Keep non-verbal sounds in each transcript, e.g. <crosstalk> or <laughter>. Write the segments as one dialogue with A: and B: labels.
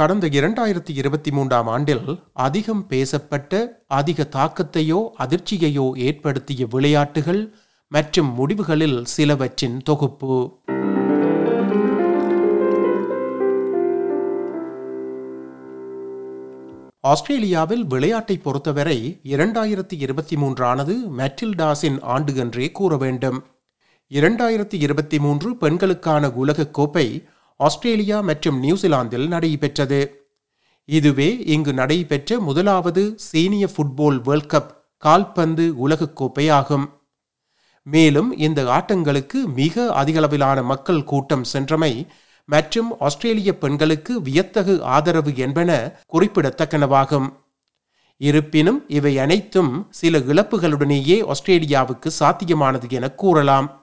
A: கடந்த இரண்டாயிரத்தி இருபத்தி மூன்றாம் ஆண்டில் அதிகம் பேசப்பட்ட அதிக தாக்கத்தையோ அதிர்ச்சியையோ ஏற்படுத்திய விளையாட்டுகள் மற்றும் முடிவுகளில் சிலவற்றின் தொகுப்பு. ஆஸ்திரேலியாவில் விளையாட்டை பொறுத்தவரை இரண்டாயிரத்தி இருபத்தி மூன்றானது மெட்டில்டாஸின் ஆண்டு என்றே கூற வேண்டும் இரண்டாயிரத்தி இருபத்தி மூன்று பெண்களுக்கான உலகக் கோப்பை ஆஸ்திரேலியா மற்றும் நியூசிலாந்தில் நடைபெற்றது. இதுவே இங்கு நடைபெற்ற முதலாவது சீனியர் ஃபுட்பால் வேர்ல்ட் கப் கால்பந்து உலகக் கோப்பை ஆகும். மேலும் இந்த ஆட்டங்களுக்கு மிக அதிகளவிலான மக்கள் கூட்டம் சென்றமை மற்றும் ஆஸ்திரேலிய பெண்களுக்கு வியத்தகு ஆதரவு என்பன குறிப்பிடத்தக்கனவாகும். இருப்பினும் இவை அனைத்தும் சில இழப்புகளுடனேயே ஆஸ்திரேலியாவுக்கு சாத்தியமானது என கூறலாம்.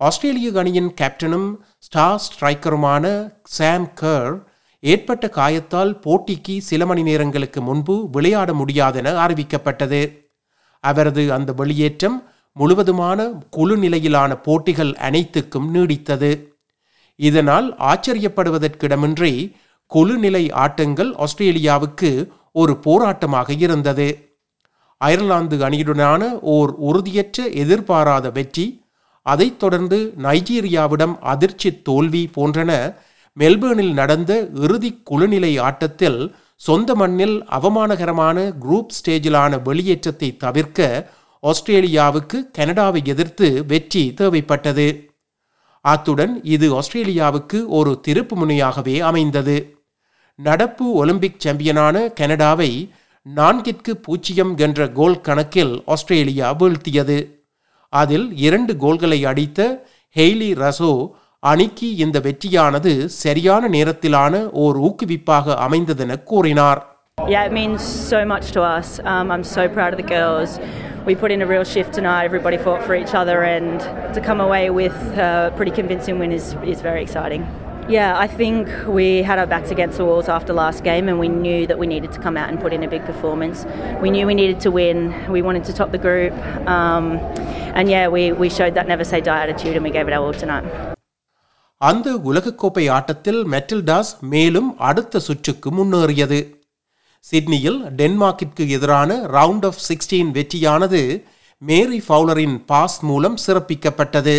A: ஆஸ்திரேலிய அணியின் கேப்டனும் ஸ்டார் ஸ்ட்ரைக்கருமான சாம் கர் ஏற்பட்ட காயத்தால் போட்டிக்கு சில மணி நேரங்களுக்கு முன்பு விளையாட முடியாதென அறிவிக்கப்பட்டது. அவரது அந்த வெளியேற்றம் முழுவதுமான குழு நிலையிலான போட்டிகள் அனைத்துக்கும் நீடித்தது. இதனால் ஆச்சரியப்படுவதற்கிடமின்றி குழு நிலை ஆட்டங்கள் ஆஸ்திரேலியாவுக்கு ஒரு போராட்டமாக இருந்தது. அயர்லாந்து அணியுடனான ஓர் உறுதியற்ற எதிர்பாராத வெற்றி அதைத் தொடர்ந்து நைஜீரியாவிடம் அதிர்ச்சி தோல்வி போன்றன. மெல்பேர்னில் நடந்த இறுதி குழுநிலை ஆட்டத்தில் சொந்த மண்ணில் அவமானகரமான குரூப் ஸ்டேஜிலான வெளியேற்றத்தை தவிர்க்க ஆஸ்திரேலியாவுக்கு கனடாவை எதிர்த்து வெற்றி தேவைப்பட்டது. அத்துடன் இது ஆஸ்திரேலியாவுக்கு ஒரு திருப்பு முனையாகவே அமைந்தது. நடப்பு ஒலிம்பிக் சாம்பியனான கனடாவை நான்கிற்கு பூஜ்ஜியம் என்ற கோல் கணக்கில் ஆஸ்திரேலியா வீழ்த்தியது. அதில் இரண்டு கோல்களை அடித்த ஹெய்லி ரசோ அணிக்கு இந்த வெற்றியானது சரியான நேரத்திலான ஓர் ஊக்குவிப்பாக அமைந்ததென கூறினார்
B: Yeah, it means so much to us. Um, I'm so proud of the girls. We put in a real shift tonight. Everybody fought for each other, and to come away with a pretty convincing win is, is very exciting. Yeah, I think we had our backs against the walls after last game, and we knew that we needed to come out and put in a big performance. We knew we needed to win. We wanted to top the group, um, and yeah, we, we showed that never say die attitude, and we gave it our all tonight.
A: அந்த உலகக்கோப்பை ஆட்டத்தில் Matildas மேலும் அடுத்த சுற்றுக்கு முன்னேறியது சிட்னியில் டென்மார்க்கிற்கு எதிரான ரவுண்ட் ஆஃப் சிக்ஸ்டீன் வெற்றியானது மேரி ஃபவுலரின் பாஸ் மூலம் சிறப்பிக்கப்பட்டது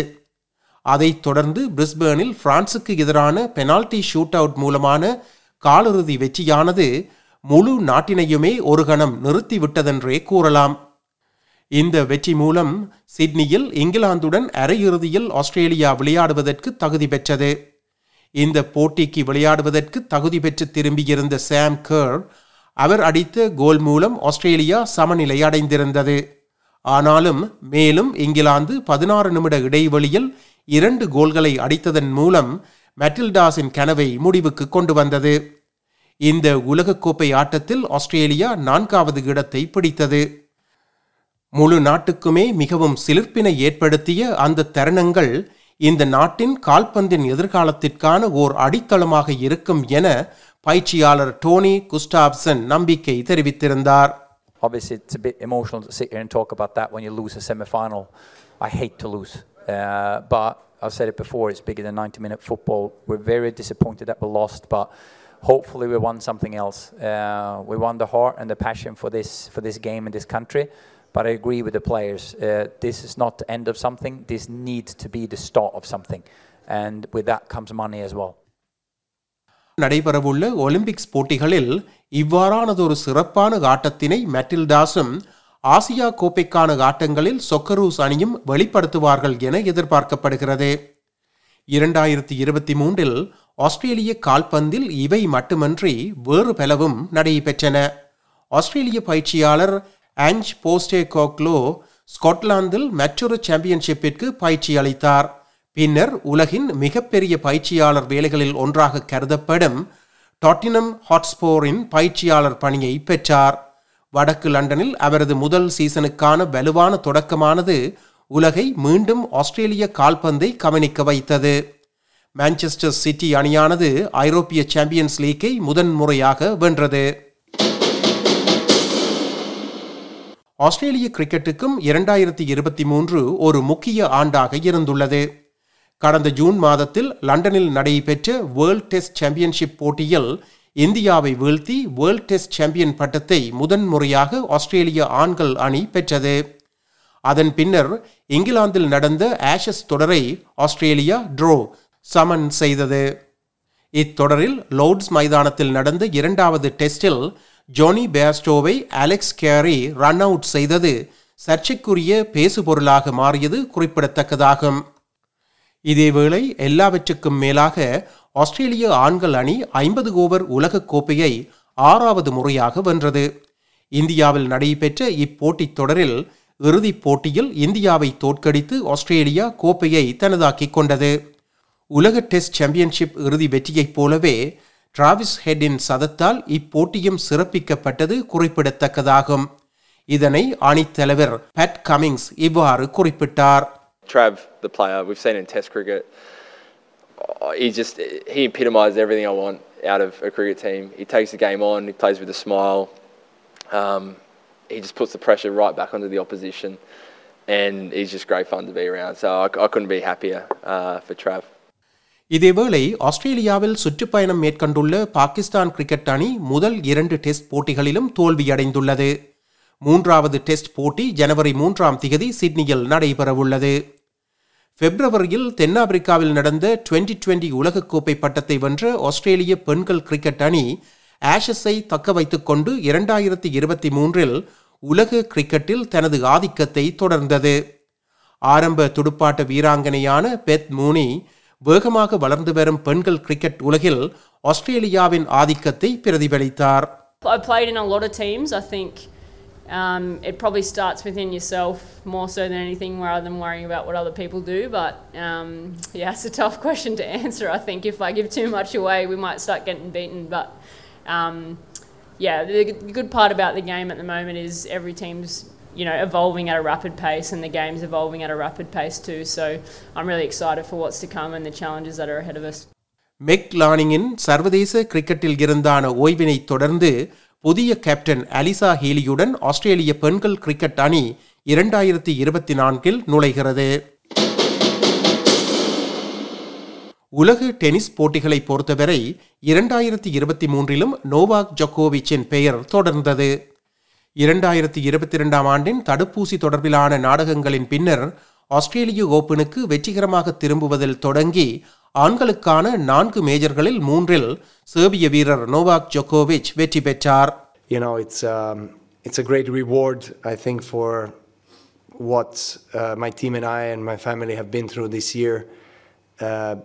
A: அதைத் தொடர்ந்து பிரிஸ்பேனில் பிரான்சுக்கு எதிரான பெனால்டி ஷூட் அவுட் மூலமான காலிறுதி வெற்றியானது முழு நாட்டினையுமே ஒரு கணம் நிறுத்திவிட்டதென்றே கூறலாம். இந்த வெற்றி மூலம் சிட்னியில் இங்கிலாந்துடன் அரையிறுதியில் ஆஸ்திரேலியா விளையாடுவதற்கு தகுதி பெற்றது. இந்த போட்டிக்கு விளையாடுவதற்கு தகுதி பெற்று திரும்பியிருந்த சாம் கர் அவர் அடித்த கோல் மூலம் ஆஸ்திரேலியா சமநிலை அடைந்திருந்தது. ஆனாலும் மேலும் இங்கிலாந்து பதினாறு நிமிட இடைவெளியில் இரண்டு கோல்களை அடித்ததன் மூலம் மெட்டில்டாஸின் கனவை முடிவுக்கு கொண்டு வந்தது இந்த உலகக்கோப்பை ஆட்டத்தில் ஆஸ்திரேலியா நான்காவது இடத்தை பிடித்தது முழு நாட்டுக்குமே மிகவும் சிலிர்ப்பினை ஏற்படுத்திய அந்த தருணங்கள் இந்த நாட்டின் கால்பந்தின் எதிர்காலத்திற்கான ஓர் அடித்தளமாக இருக்கும் என பயிற்சியாளர் டோனி குஸ்டாப்சன் நம்பிக்கை தெரிவித்திருந்தார்
C: Obviously, it's a bit emotional to sit here and talk about that when you lose a semi final. I hate to lose. Uh, but I've said it before, it's bigger than 90 minute football. We're very disappointed that we lost, but hopefully we won something else. Uh, we won the heart and the passion for this, for this game in this country. But I agree with the players. Uh, this is not the end of something. This needs to be the start of something. And with that comes money as well.
A: நடைபெறவுள்ள Olympics போட்டிகளில் இவ்வாறானதொரு சிறப்பான ஆட்டத்தினை மெட்டில்டாஸும் Asia கோப்பைக்கான ஆட்டங்களில் சொக்கரூஸ் அணியும் வெளிப்படுத்துவார்கள் என எதிர்பார்க்கப்படுகிறது. இரண்டாயிரத்தி இருபத்தி மூன்றில் ஆஸ்திரேலிய கால்பந்தில் இவை மட்டுமன்றி வேறு பலவும் நடைபெற்றன. ஆஸ்திரேலிய பயிற்சியாளர் ஆஞ்ச் போஸ்டே கோக்லோ ஸ்காட்லாந்தில் மற்றொரு சாம்பியன்ஷிப்பிற்கு பயிற்சி அளித்தார். பின்னர் உலகின் மிகப்பெரிய பயிற்சியாளர் வேலைகளில் ஒன்றாக கருதப்படும் டாட்டினம் ஹாட்ஸ்போரின் பயிற்சியாளர் பணியை பெற்றார். வடக்கு லண்டனில் அவரது முதல் சீசனுக்கான வலுவான தொடக்கமானது உலகை மீண்டும் ஆஸ்திரேலிய கால்பந்தை கவனிக்க வைத்தது. மான்செஸ்டர் சிட்டி அணியானது ஐரோப்பிய சாம்பியன்ஸ் லீக்கை முதன்முறையாக வென்றது. ஆஸ்திரேலிய கிரிக்கெட்டுக்கும் இரண்டாயிரத்தி இருபத்தி மூன்று ஒரு முக்கிய ஆண்டாக இருந்துள்ளது. கடந்த ஜூன் மாதத்தில் லண்டனில் நடைபெற்ற வேர்ல்ட் டெஸ்ட் சாம்பியன்ஷிப் போட்டியில் இந்தியாவை வீழ்த்தி வேர்ல்ட் டெஸ்ட் சாம்பியன் பட்டத்தை முதன்முறையாக ஆஸ்திரேலிய ஆண்கள் அணி பெற்றது. அதன் பின்னர் இங்கிலாந்தில் நடந்த ஆஷஸ் தொடரை ஆஸ்திரேலியா ட்ரோ சமன் செய்தது. இத்தொடரில் லோர்ட்ஸ் மைதானத்தில் நடந்த இரண்டாவது டெஸ்டில் ஜோனி பேஸ்டோவை அலெக்ஸ் கேரி ரன் அவுட் செய்தது. சர்ச்சைக்குரிய பேசுபொருளாக மாறியது குறிப்பிடத்தக்கதாகும். இதேவேளை எல்லாவற்றுக்கும் மேலாக ஆஸ்திரேலிய ஆண்கள் அணி ஐம்பது ஓவர் உலகக் கோப்பையை ஆறாவது முறையாக வென்றது. இந்தியாவில் நடைபெற்ற இப்போட்டித் தொடரில் இறுதிப் போட்டியில் இந்தியாவை தோற்கடித்து ஆஸ்திரேலியா கோப்பையை தனதாக்கிக் கொண்டது. உலக டெஸ்ட் சாம்பியன்ஷிப் இறுதி வெற்றியைப் போலவே டிராவிஸ் ஹெட்டின் சதத்தால் இப்போட்டியும் சிறப்பிக்கப்பட்டது குறிப்பிடத்தக்கதாகும். இதனை அணித்தலைவர் பேட் கமிங்ஸ் இவ்வாறு குறிப்பிட்டார்.
D: Trav, the player, we've seen in Test cricket. He just he epitomised everything I want out of a cricket team. He takes the game on. He plays with a smile. Um, he just puts the pressure right back onto the opposition, and he's just great fun to be around. So I, I couldn't be happier uh, for Trav.
A: இதேவேளை ஆஸ்திரேலியாவில் சுற்றுப்பயணம் மேற்கொண்டுள்ள Pakistan cricket அணி முதல் இரண்டு test போட்டிகளிலும் தோல்வியடைந்துள்ளது மூன்றாவது test போட்டி ஜனவரி மூன்றாம் திகதி சிட்னியில் நடைபெறவுள்ளது பிப்ரவரியில் தென்னாப்பிரிக்காவில் நடந்த டுவெண்டி டுவெண்டி உலகக்கோப்பை பட்டத்தை வென்ற ஆஸ்திரேலிய பெண்கள் கிரிக்கெட் அணி ஆஷஸை தக்க வைத்துக் கொண்டு இரண்டாயிரத்தி இருபத்தி மூன்றில் உலக கிரிக்கெட்டில் தனது ஆதிக்கத்தை தொடர்ந்தது ஆரம்ப துடுப்பாட்ட வீராங்கனையான பெத் மூனி வேகமாக வளர்ந்து வரும் பெண்கள் கிரிக்கெட் உலகில் ஆஸ்திரேலியாவின் ஆதிக்கத்தை பிரதிபலித்தார்
E: I played in a lot of teams. I think um, it probably starts within yourself more so than anything rather than worrying about what other people do. But um, yeah, it's a tough <laughs> question to answer. I think if I give too much away, we might start getting beaten. But um, yeah, the, the good part about the game at the moment is every team's you know evolving at a rapid pace and the game's evolving at a rapid pace too. So I'm really excited for what's to come and the challenges that are ahead of us.
A: Meg லானிங்கின் சர்வதேச கிரிக்கெட்டில் இருந்தான ஓய்வினை தொடர்ந்து புதிய captain அலிசா ஹீலியுடன் ஆஸ்திரேலிய பெண்கள் cricket அணி இரண்டாயிரத்தி இருபத்தி நான்கில் நுழைகிறது. உலக டென்னிஸ் போட்டிகளை பொறுத்தவரை இரண்டாயிரத்தி இருபத்தி மூன்றிலும் நோவாக் ஜொக்கோவிச்சின் பெயர் தொடர்ந்தது. இரண்டாயிரத்தி இருபத்தி இரண்டாம் ஆண்டின் தடுப்பூசி தொடர்பிலான நாடகங்களின் பின்னர் ஆஸ்திரேலிய ஓபனுக்கு வெற்றிகரமாக திரும்புவதில் தொடங்கி ஆண்களுக்கான நான்கு மேஜர்களில் மூன்றில் சேர்பிய வீரர் நோவாக் ஜொக்கோவிச் வெற்றி பெற்றார்
F: you know, it's um, it's a great reward, I think, for what uh, my team and I and my family have been through this year, uh,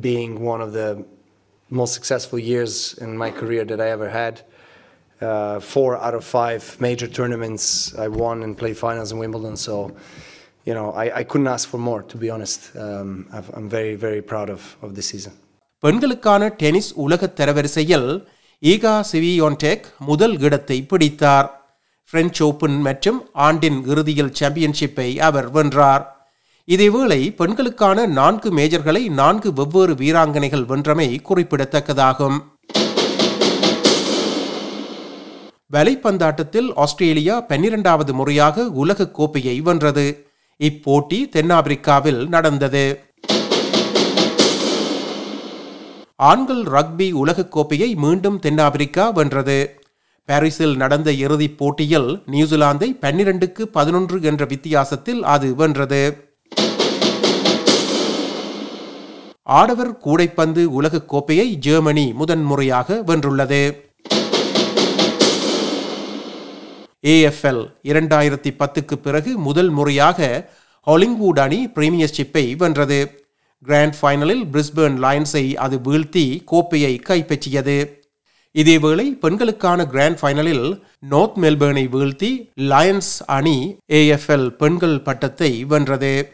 F: being one of the most successful years in my career that I ever had. Uh, four out of five major tournaments I won and played finals in Wimbledon. So, you know, I, I couldn't ask for more, to be honest. Um, I've, I'm very, very proud of, of this season.
A: பெண்களுக்கான tennis உலக தரவரிசையில் ஈகா சிவியோன்டெக் முதல் இடத்தை பிடித்தார் French open மற்றும் ஆண்டின் இறுதியில் சாம்பியன்ஷிப்பை அவர் வென்றார் இதேவேளை பெண்களுக்கான நான்கு மேஜர்களை நான்கு வெவ்வேறு வீராங்கனைகள் வென்றமை குறிப்பிடத்தக்கதாகும் வலைப்பந்தாட்டத்தில் ஆஸ்திரேலியா பன்னிரண்டாவது முறையாக உலக கோப்பையை வென்றது இப்போட்டி தென்னாப்பிரிக்காவில் நடந்தது. ஆண்கள் ரக்பி உலகக் கோப்பையை மீண்டும் தென்னாப்பிரிக்கா வென்றது. பாரிஸில் நடந்த இறுதிப் போட்டியில் நியூசிலாந்தை பன்னிரண்டுக்கு பதினொன்று என்ற வித்தியாசத்தில் அது வென்றது. ஆடவர் கூடைப்பந்து உலகக் கோப்பையை ஜெர்மனி முதன்முறையாக வென்றுள்ளது. ஏஎஃப்எல் இரண்டாயிரத்தி பத்துக்கு பிறகு முதல் முறையாக ஹாலிங்வுட் அணி பிரீமியர்ஷிப்பை வென்றது. கிராண்ட் ஃபைனலில் பிரிஸ்பர்ன் லயன்ஸை அது வீழ்த்தி கோப்பையை கைப்பற்றியது. இதேவேளை பெண்களுக்கான கிராண்ட் ஃபைனலில் நார்த் மெல்பர்னை வீழ்த்தி லயன்ஸ் அணி ஏஎஃப்எல் பெண்கள் பட்டத்தை வென்றது.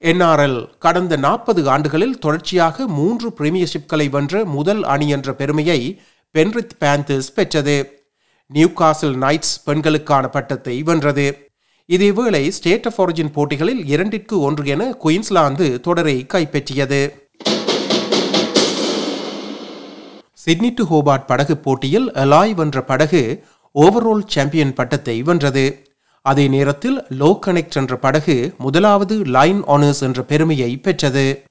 A: என்ஆர்எல் கடந்த நாற்பது ஆண்டுகளில் தொடர்ச்சியாக மூன்று பிரீமியர்ஷிப்களை வென்ற முதல் அணி என்ற பெருமையை பென்ரித் பேந்தர்ஸ் பெற்றது. நியூகாசில் நைட்ஸ் பெண்களுக்கான பட்டத்தை வென்றது. இதேவேளை ஸ்டேட் ஆஃப் ஒரிஜின் போட்டிகளில் இரண்டிற்கு ஒன்று என குயின்ஸ்லாந்து தொடரை கைப்பற்றியது. சிட்னி டு ஹோபார்ட் படகு போட்டியில் அலாய் வென்ற படகு ஓவரால் சாம்பியன் பட்டத்தை வென்றது. அதே நேரத்தில் லோ கனெக்ட் என்ற படகு முதலாவது லைன் ஆனர்ஸ் என்ற பெருமையை பெற்றது.